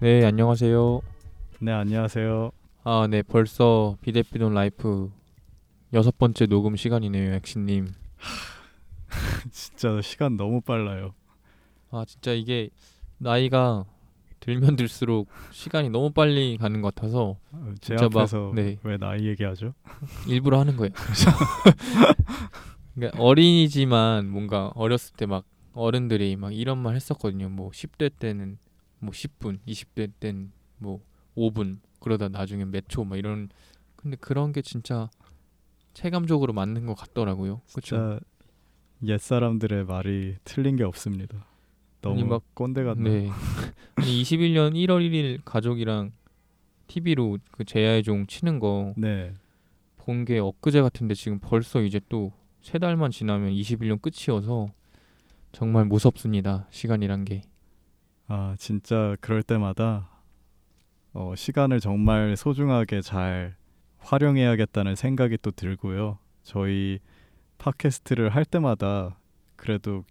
네, 안녕하세요. 네, 안녕하세요. 아, 네, 벌써 BDBD 라이프 여섯 번째 녹음 시간이네요, 엑시님. 진짜 시간 너무 빨라요. 아, 진짜 이게 나이가 들면 들수록 시간이 너무 빨리 가는 것 같아서 어, 제 진짜 막, 앞에서 네. 왜 나이 얘기하죠? 일부러 하는 거예요. 그러니까 어린이지만 뭔가 어렸을 때 막 어른들이 막 이런 말 했었거든요. 뭐 10대 때는 뭐 10분, 20대 때는 뭐 5분 그러다 나중에 몇 초 막 이런 근데 그런 게 진짜 체감적으로 맞는 것 같더라고요. 그렇죠? 옛 사람들의 말이 틀린 게 없습니다. 너무 막- 꼰대 같네. 네. 아니 21년 1월 1일 가족이랑 TV로 그 제야의 종 치는 거 네. 본게 엊그제 같은데 지금 벌써 이제 또 세 달만 지나면 21년 끝이어서 정말 무섭습니다. 시간이란 게. 아 진짜 그럴 때마다 어, 시간을 정말 소중하게 잘 활용해야겠다는 생각이 또 들고요. 저희 팟캐스트를 할 때마다 그래도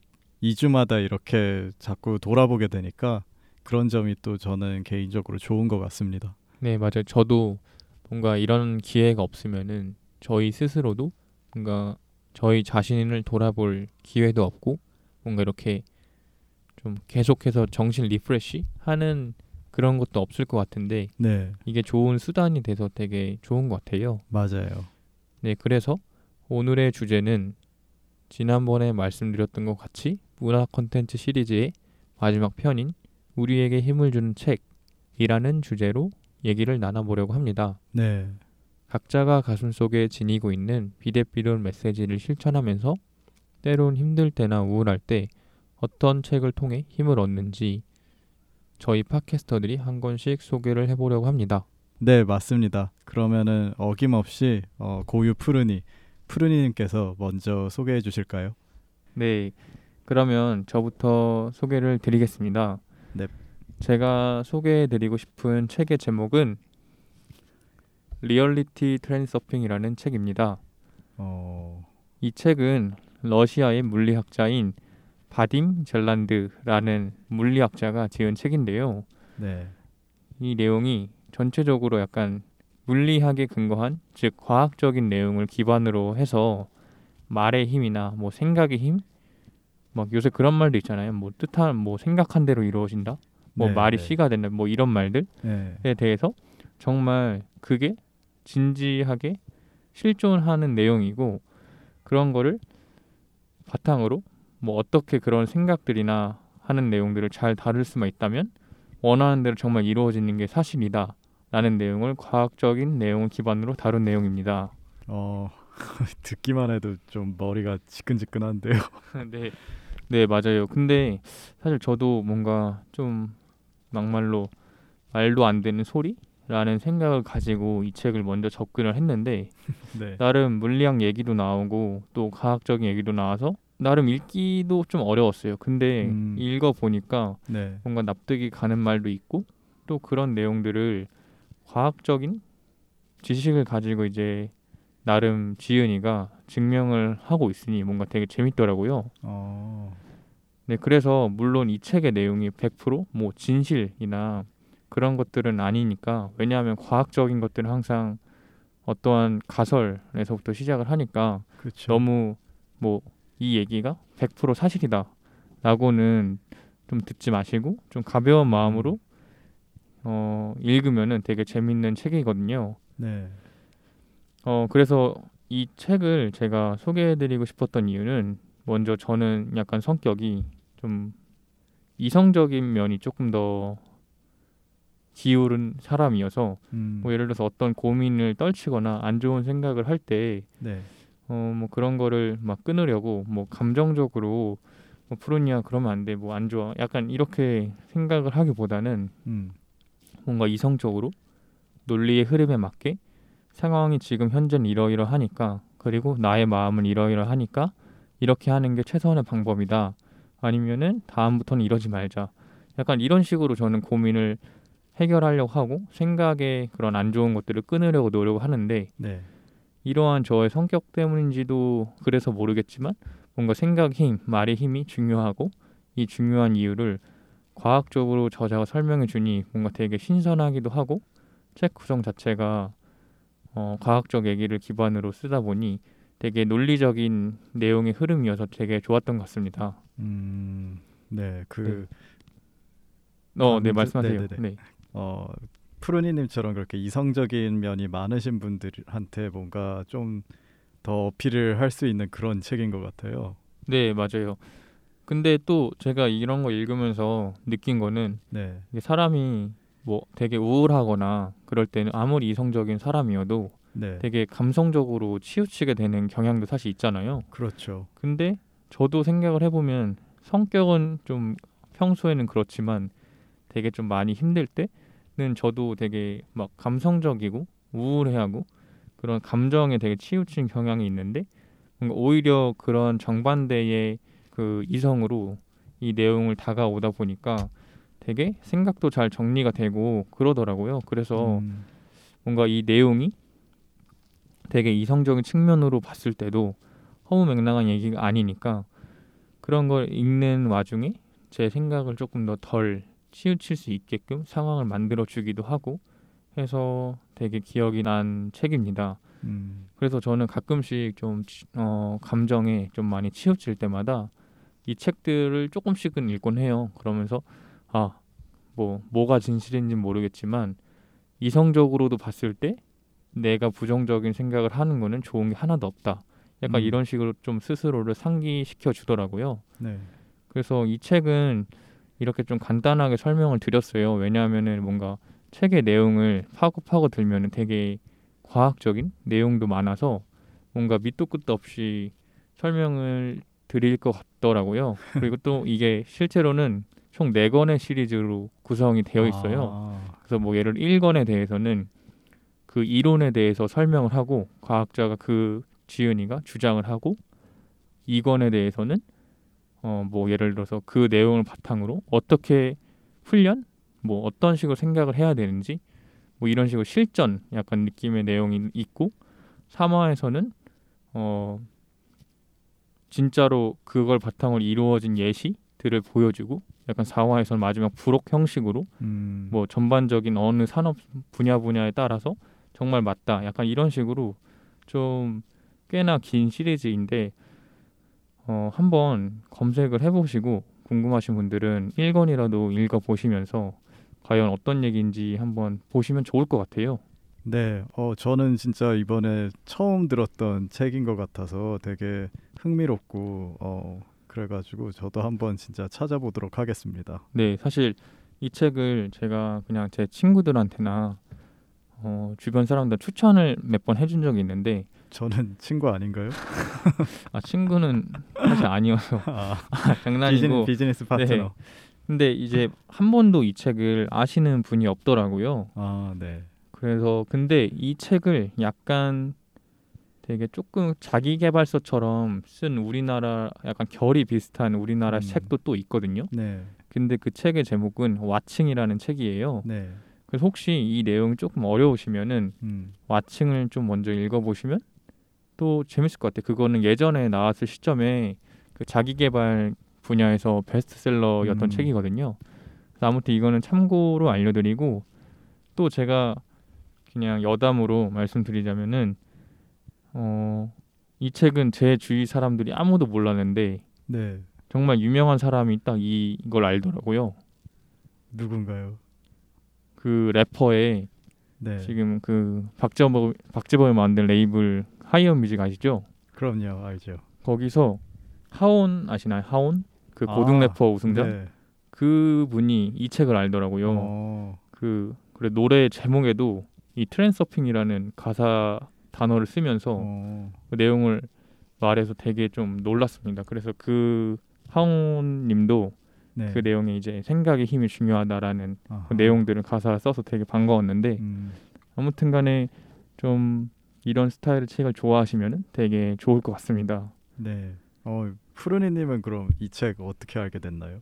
2주마다 이렇게 자꾸 돌아보게 되니까 그런 점이 또 저는 개인적으로 좋은 것 같습니다. 네, 맞아요. 저도 뭔가 이런 기회가 없으면은 저희 스스로도 뭔가 저희 자신을 돌아볼 기회도 없고 뭔가 이렇게 좀 계속해서 정신 refresh 하는 그런 것도 없을 것 같은데 네, 이게 좋은 수단이 돼서 되게 좋은 것 같아요. 맞아요. 네, 그래서 오늘의 주제는 지난번에 말씀드렸던 것 같이 문화 콘텐츠 시리즈의 마지막 편인 우리에게 힘을 주는 책이라는 주제로 얘기를 나눠보려고 합니다. 네, 각자가 가슴 속에 지니고 있는 비대비론 메시지를 실천하면서 때론 힘들 때나 우울할 때 어떤 책을 통해 힘을 얻는지 저희 팟캐스터들이 한 권씩 소개를 해보려고 합니다. 네, 맞습니다. 그러면은 어김없이 어, 고유 푸르니 푸르니님께서 먼저 소개해 주실까요? 네, 그러면 저부터 소개를 드리겠습니다. 네. 제가 소개해 드리고 싶은 책의 제목은 리얼리티 트랜서핑이라는 책입니다. 어, 이 책은 러시아의 물리학자인 바딤 젤란드라는 물리학자가 지은 책인데요. 네, 이 내용이 전체적으로 약간 물리학에 근거한 즉 과학적인 내용을 기반으로 해서 말의 힘이나 뭐 생각의 힘, 막 요새 그런 말도 있잖아요. 뭐 뜻한 뭐 생각한 대로 이루어진다. 뭐 네, 말이 네. 씨가 된다. 뭐 이런 말들에 네, 대해서 정말 그게 진지하게 실존하는 내용이고 그런 거를 바탕으로 뭐 어떻게 그런 생각들이나 하는 내용들을 잘 다룰 수만 있다면 원하는 대로 정말 이루어지는 게 사실이다. 라는 내용을 과학적인 내용을 기반으로 다룬 내용입니다. 어, 듣기만 해도 좀 머리가 지끈지끈한데요. 네, 네 맞아요. 근데 사실 저도 뭔가 좀 막말로 말도 안 되는 소리라는 생각을 가지고 이 책을 먼저 접근을 했는데 네, 나름 물리학 얘기도 나오고 또 과학적인 얘기도 나와서 나름 읽기도 좀 어려웠어요. 근데 음. 읽어 보니까 네, 뭔가 납득이 가는 말도 있고 또 그런 내용들을 과학적인 지식을 가지고 이제 나름 지은이가 증명을 하고 있으니 뭔가 되게 재밌더라고요. 어, 네, 그래서 물론 이 책의 내용이 100%뭐 진실이나 그런 것들은 아니니까 왜냐하면 과학적인 것들은 항상 어떠한 가설에서부터 시작을 하니까 그렇죠. 너무 뭐 이 얘기가 100% 사실이다라고는 좀 듣지 마시고 좀 가벼운 마음으로 어 읽으면은 되게 재밌는 책이거든요. 네, 어 그래서 이 책을 제가 소개해드리고 싶었던 이유는 먼저 저는 약간 성격이 좀 이성적인 면이 조금 더 기울은 사람이어서 음, 뭐 예를 들어서 어떤 고민을 떨치거나 안 좋은 생각을 할때 네, 어 뭐 그런 거를 막 끊으려고 뭐 감정적으로 뭐 푸르니야 그러면 안 돼 뭐 안 좋아. 약간 이렇게 생각을 하기보다는 음, 뭔가 이성적으로 논리의 흐름에 맞게 상황이 지금 현재는 이러이러하니까 그리고 나의 마음은 이러이러하니까 이렇게 하는 게 최선의 방법이다. 아니면은 다음부터는 이러지 말자. 약간 이런 식으로 저는 고민을 해결하려고 하고 생각의 그런 안 좋은 것들을 끊으려고 노력을 하는데 네, 이러한 저의 성격 때문인지도 그래서 모르겠지만 뭔가 생각 힘, 말의 힘이 중요하고 이 중요한 이유를 과학적으로 저자가 설명해 주니 뭔가 되게 신선하기도 하고 책 구성 자체가 어, 과학적 얘기를 기반으로 쓰다 보니 되게 논리적인 내용의 흐름이어서 되게 좋았던 것 같습니다. 음, 네, 그 어, 네 말씀하세요. 네네네. 네. 어, 푸르니님처럼 그렇게 이성적인 면이 많으신 분들한테 뭔가 좀 더 어필을 할 수 있는 그런 책인 것 같아요. 네, 맞아요. 근데 또 제가 이런 거 읽으면서 느낀 거는 네, 사람이 뭐 되게 우울하거나 그럴 때는 아무리 이성적인 사람이어도 네, 되게 감성적으로 치우치게 되는 경향도 사실 있잖아요. 그렇죠. 근데 저도 생각을 해보면 성격은 좀 평소에는 그렇지만 되게 좀 많이 힘들 때 는 저도 되게 막 감성적이고 우울해하고 그런 감정에 되게 치우친 경향이 있는데 뭔가 오히려 그런 정반대의 그 이성으로 이 내용을 다가오다 보니까 되게 생각도 잘 정리가 되고 그러더라고요. 그래서 음, 뭔가 이 내용이 되게 이성적인 측면으로 봤을 때도 허무맹랑한 얘기가 아니니까 그런 걸 읽는 와중에 제 생각을 조금 더 덜 치우칠 수 있게끔 상황을 만들어 주기도 하고 해서 되게 기억이 난 책입니다. 음, 그래서 저는 가끔씩 좀 치- 어, 감정에 좀 많이 치우칠 때마다 이 책들을 조금씩은 읽곤 해요. 그러면서 아 뭐 뭐가 진실인지 는 모르겠지만 이성적으로도 봤을 때 내가 부정적인 생각을 하는 거는 좋은 게 하나도 없다. 약간 음. 이런 식으로 좀 스스로를 상기시켜 주더라고요. 네, 그래서 이 책은 이렇게 좀 간단하게 설명을 드렸어요. 왜냐하면은 뭔가 책의 내용을 파고 파고 들면은 되게 과학적인 내용도 많아서 뭔가 밑도 끝도 없이 설명을 드릴 것 같더라고요. 그리고 또 이게 실제로는 총 네 권의 시리즈로 구성이 되어 있어요. 아, 그래서 뭐 예를 1권에 대해서는 그 이론에 대해서 설명을 하고 과학자가 그 지은이가 주장을 하고 2권에 대해서는 어 뭐 예를 들어서 그 내용을 바탕으로 어떻게 훈련? 뭐 어떤 식으로 생각을 해야 되는지? 뭐 이런 식으로 실전 약간 느낌의 내용이 있고 3화에서는 어 진짜로 그걸 바탕으로 이루어진 예시들을 보여주고 약간 4화에서는 마지막 부록 형식으로 음, 뭐 전반적인 어느 산업 분야 분야에 따라서 정말 맞다. 약간 이런 식으로 좀 꽤나 긴 시리즈인데 어 한번 검색을 해보시고 궁금하신 분들은 1권이라도 읽어 보시면서 과연 어떤 얘기인지 한번 보시면 좋을 것 같아요. 네, 어, 저는 진짜 이번에 처음 들었던 책인 것 같아서 되게 흥미롭고 어, 그래가지고 저도 한번 진짜 찾아보도록 하겠습니다. 네, 사실 이 책을 제가 그냥 제 친구들한테나 어, 주변 사람들 추천을 몇 번 해준 적이 있는데 저는 친구 아닌가요? 아 친구는 사실 아니어서 아, 장난이고 비즈니스, 비즈니스 파트너. 근데 이제 한 번도 이 책을 아시는 분이 없더라고요. 아, 네. 그래서 근데 이 책을 약간 되게 조금 자기계발서처럼 쓴 우리나라 약간 결이 비슷한 우리나라 음. 책도 또 있거든요. 네, 근데 그 책의 제목은 와칭이라는 책이에요. 네. 그래서 혹시 이 내용이 조금 어려우시면은 음, 와칭을 좀 먼저 읽어보시면 또 재밌을 것 같아요. 그거는 예전에 나왔을 시점에 그 자기계발 분야에서 베스트셀러였던 음. 책이거든요. 아무튼 이거는 참고로 알려드리고 또 제가 그냥 여담으로 말씀드리자면은 어, 이 책은 제 주위 사람들이 아무도 몰랐는데 네. 정말 유명한 사람이 딱 이- 이걸 알더라고요. 누군가요? 그 래퍼의 네. 지금 그 박재범 박재범이 만든 레이블 하이어 뮤직 아시죠? 그럼요, 알죠. 거기서 하온 아시나요? 하온 그 고등 아, 래퍼 우승자 네. 그 분이 이 책을 알더라고요. 어, 그 그래 노래 제목에도 이 트랜서핑이라는 가사 단어를 쓰면서 어, 그 내용을 말해서 되게 좀 놀랐습니다. 그래서 그 하온님도 네. 그 내용에 이제 생각의 힘이 중요하다라는. 그 내용들을 가사 써서 되게 반가웠는데 음, 아무튼간에 좀 이런 스타일의 책을 좋아하시면 되게 좋을 것 같습니다. 네. 어, 푸르니님은 그럼 이 책 어떻게 알게 됐나요?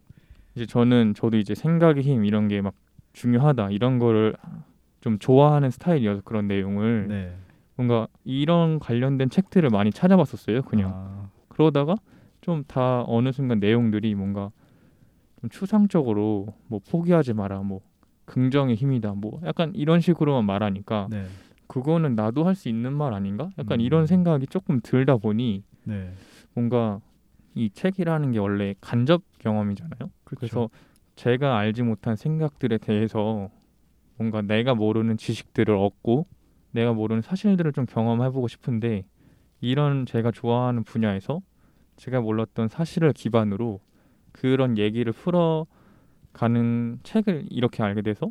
이제 저는 저도 이제 생각의 힘 이런 게 막 중요하다 이런 거를 좀 좋아하는 스타일이어서 그런 내용을 네. 뭔가 이런 관련된 책들을 많이 찾아봤었어요. 그냥 아, 그러다가 좀 다 어느 순간 내용들이 뭔가 좀 추상적으로 뭐 포기하지 마라, 뭐 긍정의 힘이다, 뭐 약간 이런 식으로만 말하니까 네. 그거는 나도 할 수 있는 말 아닌가? 약간 음. 이런 생각이 조금 들다 보니 네. 뭔가 이 책이라는 게 원래 간접 경험이잖아요. 그쵸. 그래서 제가 알지 못한 생각들에 대해서 뭔가 내가 모르는 지식들을 얻고 내가 모르는 사실들을 좀 경험해보고 싶은데 이런 제가 좋아하는 분야에서 제가 몰랐던 사실을 기반으로 그런 얘기를 풀어가는 책을 이렇게 알게 돼서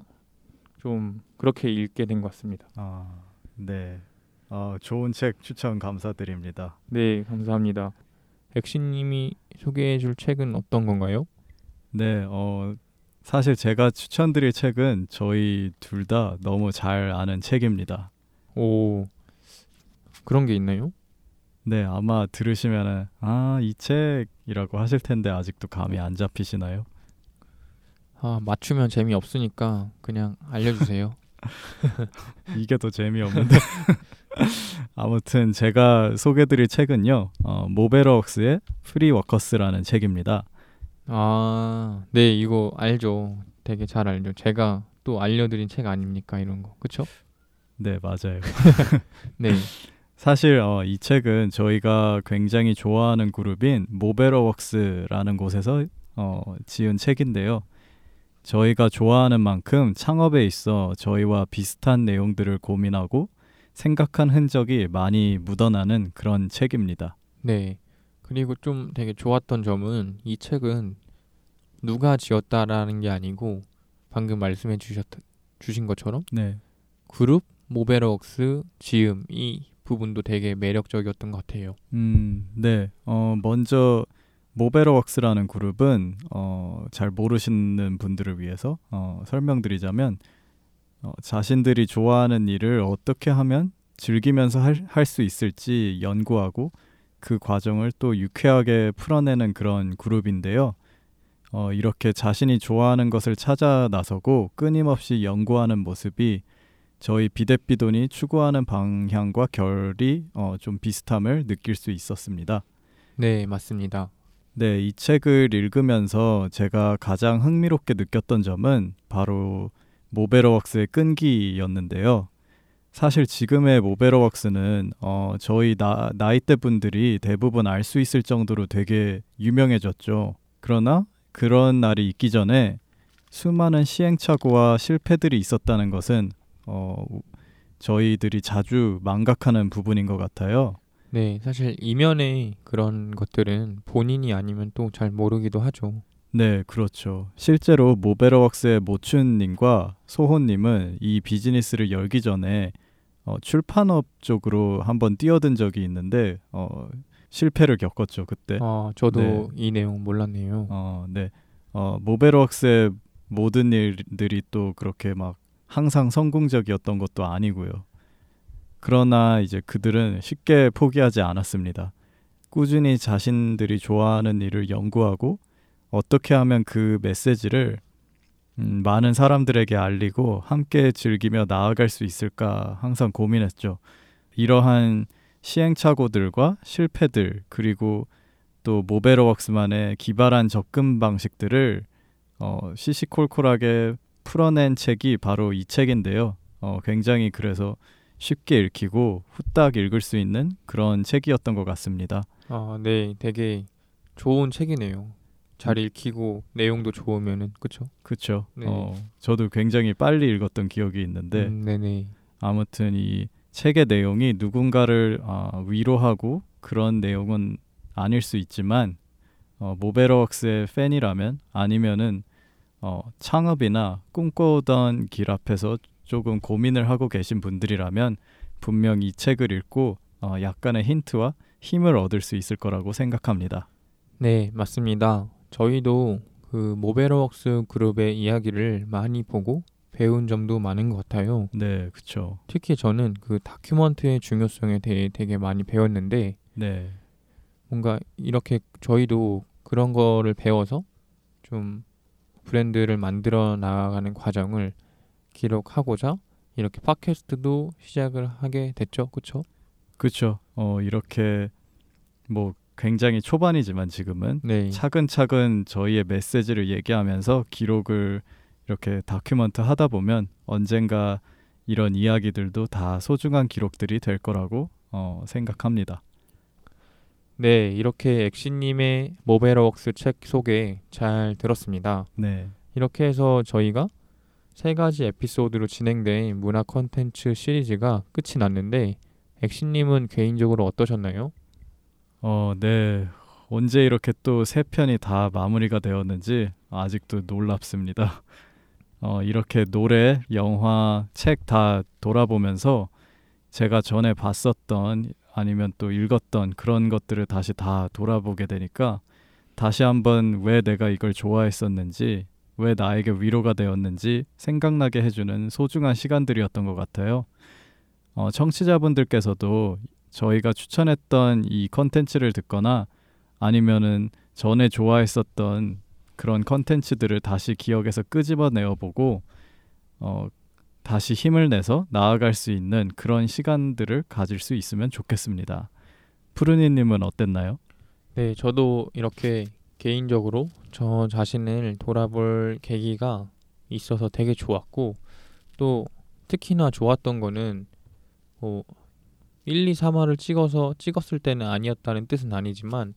좀 그렇게 읽게 된 것 같습니다. 아, 네. 어, 좋은 책 추천 감사드립니다. 네, 감사합니다. 엑시님이 소개해줄 책은 어떤 건가요? 네, 어, 사실 제가 추천드릴 책은 저희 둘 다 너무 잘 아는 책입니다. 오, 그런 게 있나요? 네, 아마 들으시면은 아, 이 책이라고 하실 텐데 아직도 감이 안 잡히시나요? 아, 맞추면 재미없으니까 그냥 알려주세요. 이게 더 재미없는데. 아무튼 제가 소개드릴 책은요, 어, 모베러웍스의 프리 워커스라는 책입니다. 아, 네, 이거 알죠. 되게 잘 알죠. 제가 또 알려드린 책 아닙니까 이런 거, 그쵸? 네, 맞아요. 네, 사실 어, 이 책은 저희가 굉장히 좋아하는 그룹인 모베러웍스라는 곳에서 어, 지은 책인데요. 저희가 좋아하는 만큼 창업에 있어 저희와 비슷한 내용들을 고민하고 생각한 흔적이 많이 묻어나는 그런 책입니다. 네. 그리고 좀 되게 좋았던 점은 이 책은 누가 지었다라는 게 아니고 방금 말씀해 주셨 주신 것처럼 네, 그룹 모베러웍스 지음 이 부분도 되게 매력적이었던 것 같아요. 음, 네. 어, 먼저 모베러웍스라는 그룹은 어, 잘 모르시는 분들을 위해서 어, 설명드리자면 어, 자신들이 좋아하는 일을 어떻게 하면 즐기면서 할 수 있을지 연구하고 그 과정을 또 유쾌하게 풀어내는 그런 그룹인데요. 어, 이렇게 자신이 좋아하는 것을 찾아 나서고 끊임없이 연구하는 모습이 저희 비대비돈이 추구하는 방향과 결이 어, 좀 비슷함을 느낄 수 있었습니다. 네, 맞습니다. 네, 이 책을 읽으면서 제가 가장 흥미롭게 느꼈던 점은 바로 모베러웍스의 끈기였는데요. 사실 지금의 모베러웍스는 어, 저희 나, 나이대 분들이 대부분 알 수 있을 정도로 되게 유명해졌죠. 그러나 그런 날이 있기 전에 수많은 시행착오와 실패들이 있었다는 것은 어, 저희들이 자주 망각하는 부분인 것 같아요. 네, 사실 이면에 그런 것들은 본인이 아니면 또 잘 모르기도 하죠. 네, 그렇죠. 실제로 모베러웍스의 모춘님과 소호님은 이 비즈니스를 열기 전에 어, 출판업 쪽으로 한번 뛰어든 적이 있는데 어, 실패를 겪었죠 그때. 아, 저도 네. 이 내용 몰랐네요. 어, 네. 어, 모베러웍스의 모든 일들이 또 그렇게 막 항상 성공적이었던 것도 아니고요. 그러나 이제 그들은 쉽게 포기하지 않았습니다. 꾸준히 자신들이 좋아하는 일을 연구하고 어떻게 하면 그 메시지를 음, 많은 사람들에게 알리고 함께 즐기며 나아갈 수 있을까 항상 고민했죠. 이러한 시행착오들과 실패들 그리고 또 모베러웍스만의 기발한 접근 방식들을 어, 시시콜콜하게 풀어낸 책이 바로 이 책인데요. 어, 굉장히 그래서 쉽게 읽히고 후딱 읽을 수 있는 그런 책이었던 것 같습니다. 아, 네, 되게 좋은 책이네요. 잘 읽히고 내용도 좋으면은 그쵸? 그렇죠. 네. 어, 저도 굉장히 빨리 읽었던 기억이 있는데 음, 네네. 아무튼 이 책의 내용이 누군가를 아, 위로하고 그런 내용은 아닐 수 있지만 어, 모베러웍스의 팬이라면 아니면은 어, 창업이나 꿈꿔오던 길 앞에서 조금 고민을 하고 계신 분들이라면 분명 이 책을 읽고 어, 약간의 힌트와 힘을 얻을 수 있을 거라고 생각합니다. 네, 맞습니다. 저희도 그 모베러웍스 그룹의 이야기를 많이 보고 배운 점도 많은 것 같아요. 네, 그렇죠. 특히 저는 그 다큐먼트의 중요성에 대해 되게 많이 배웠는데 네, 뭔가 이렇게 저희도 그런 거를 배워서 좀 브랜드를 만들어 나가는 과정을 기록하고자 이렇게 팟캐스트도 시작을 하게 됐죠. 그렇죠? 그렇죠. 어, 이렇게 뭐 굉장히 초반이지만 지금은 네. 차근차근 저희의 메시지를 얘기하면서 기록을 이렇게 document 하다 보면 언젠가 이런 이야기들도 다 소중한 기록들이 될 거라고 어, 생각합니다. 네, 이렇게 엑시님의 모베러웍스 책 소개 잘 들었습니다. 네. 이렇게 해서 저희가 세 가지 에피소드로 진행된 문화 컨텐츠 시리즈가 끝이 났는데 엑시님은 개인적으로 어떠셨나요? 어, 네. 언제 이렇게 또 세 편이 다 마무리가 되었는지 아직도 놀랍습니다. 어, 이렇게 노래, 영화, 책 다 돌아보면서 제가 전에 봤었던 아니면 또 읽었던 그런 것들을 다시 다 돌아보게 되니까 다시 한번 왜 내가 이걸 좋아했었는지 왜 나에게 위로가 되었는지 생각나게 해주는 소중한 시간들이었던 것 같아요. 어, 청취자분들께서도 저희가 추천했던 이 컨텐츠를 듣거나 아니면은 전에 좋아했었던 그런 컨텐츠들을 다시 기억에서 끄집어내어 보고 어, 다시 힘을 내서 나아갈 수 있는 그런 시간들을 가질 수 있으면 좋겠습니다. 푸르니님은 어땠나요? 네, 저도 이렇게 개인적으로 저 자신을 돌아볼 계기가 있어서 되게 좋았고 또 특히나 좋았던 거는 뭐 1, 2, 3화를 찍어서 찍었을 때는 아니었다는 뜻은 아니지만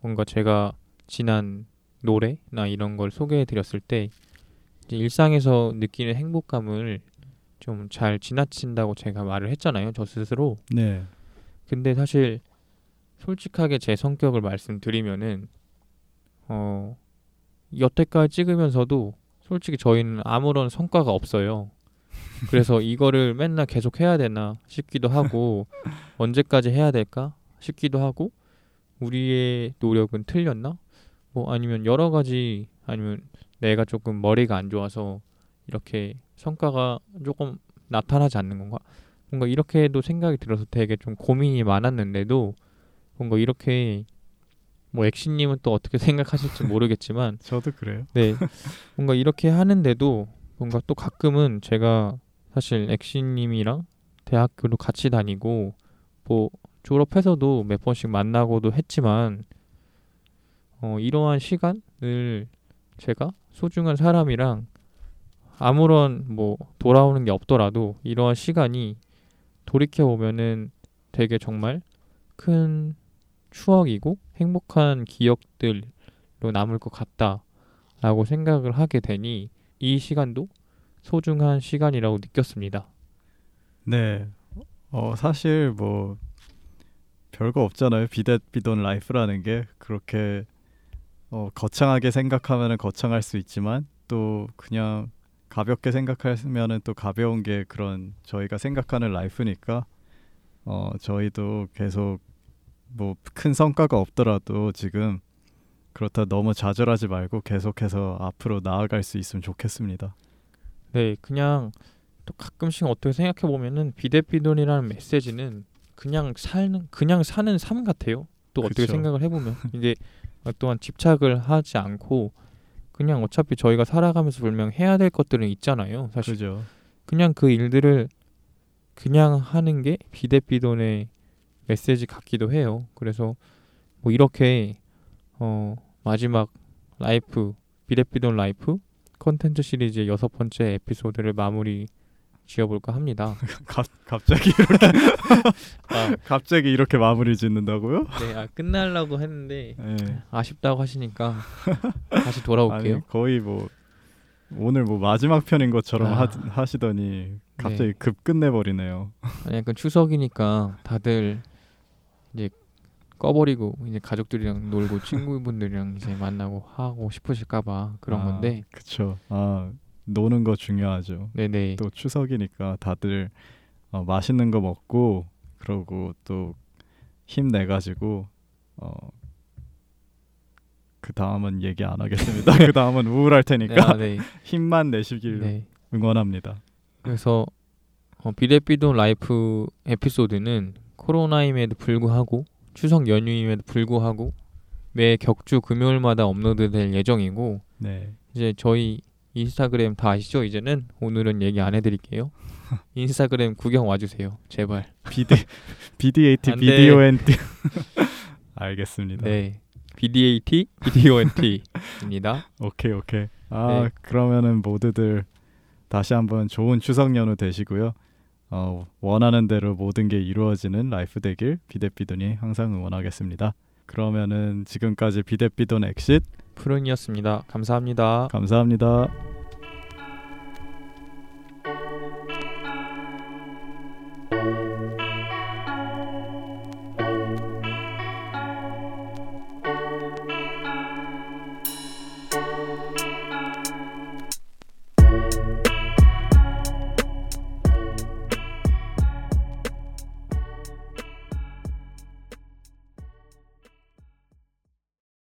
뭔가 제가 지난 노래나 이런 걸 소개해 드렸을 때 일상에서 느끼는 행복감을 좀 잘 지나친다고 제가 말을 했잖아요. 저 스스로. 네. 근데 사실 솔직하게 제 성격을 말씀드리면은 어 여태까지 찍으면서도 솔직히 저희는 아무런 성과가 없어요. 그래서 이거를 맨날 계속 해야 되나 싶기도 하고 언제까지 해야 될까 싶기도 하고 우리의 노력은 틀렸나? 뭐 아니면 여러 가지 아니면 내가 조금 머리가 안 좋아서 이렇게 성과가 조금 나타나지 않는 건가? 뭔가 이렇게도 생각이 들어서 되게 좀 고민이 많았는데도 뭔가 이렇게 뭐 엑시님은 또 어떻게 생각하실지 모르겠지만 저도 그래요. 네 뭔가 이렇게 하는데도 뭔가 또 가끔은 제가 사실 엑시님이랑 대학교도 같이 다니고 뭐 졸업해서도 몇 번씩 만나고도 했지만 어 이러한 시간을 제가 소중한 사람이랑 아무런 뭐 돌아오는 게 없더라도 이러한 시간이 돌이켜 보면은 되게 정말 큰 추억이고 행복한 기억들로 남을 것 같다라고 생각을 하게 되니 이 시간도 소중한 시간이라고 느꼈습니다. 네. 어 사실 뭐 별거 없잖아요. 비댓 비돈 life라는 게 그렇게 어 거창하게 생각하면은 거창할 수 있지만 또 그냥 가볍게 생각하면은 또 가벼운 게 그런 저희가 생각하는 라이프니까 어 저희도 계속 뭐 큰 성과가 없더라도 지금 그렇다 너무 좌절하지 말고 계속해서 앞으로 나아갈 수 있으면 좋겠습니다. 네, 그냥 또 가끔씩 어떻게 생각해 보면은 비대비돈이라는 메시지는 그냥 사는 그냥 사는 삶 같아요. 또 어떻게 그쵸. 생각을 해보면 이게 또한 집착을 하지 않고 그냥 어차피 저희가 살아가면서 분명 해야 될 것들은 있잖아요. 사실 그죠? 그냥 그 일들을 그냥 하는 게 비대비돈의 메시지 같기도 해요. 그래서 뭐 이렇게 어 마지막 life 비대비돈 life 컨텐츠 시리즈의 여섯 번째 에피소드를 마무리 지어볼까 합니다. 갑 갑자기 이렇게 아, 갑자기 이렇게 마무리 짓는다고요? 네, 아, 끝날라고 했는데 네. 아쉽다고 하시니까 다시 돌아올게요. 아니 거의 뭐 오늘 뭐 마지막 편인 것처럼 아. 하, 하시더니 갑자기 급 끝내버리네요. 아니 약간 추석이니까 다들 이제 꺼버리고 이제 가족들이랑 놀고 친구분들이랑 이제 만나고 하고 싶으실까봐 그런 아, 건데 그쵸. 아 노는 거 중요하죠. 네네 또 추석이니까 다들 어, 맛있는 거 먹고 그러고 또 힘내 가지고 어. 그 다음은 얘기 안 하겠습니다. 그 다음은 우울할 테니까 네, 아, 네, 힘만 내시길 네. 응원합니다. 그래서 어, 비대비돈 라이프 에피소드는 코로나임에도 불구하고 추석 연휴임에도 불구하고 매 격주 금요일마다 업로드될 예정이고 네. 이제 저희 인스타그램 다 아시죠? 이제는 오늘은 얘기 안 해드릴게요. 인스타그램 구경 와주세요, 제발. 돼. 비디오 앤 알겠습니다. 네. BDAT, BDONT입니다. 오케이 오케이. 아 네. 그러면은 모두들 다시 한번 좋은 추석 연휴 되시고요. 어, 원하는 대로 모든 게 이루어지는 life 되길 비대비돈이 항상 응원하겠습니다. 그러면은 지금까지 비대비돈 엑싯 푸른이었습니다. 감사합니다. 감사합니다.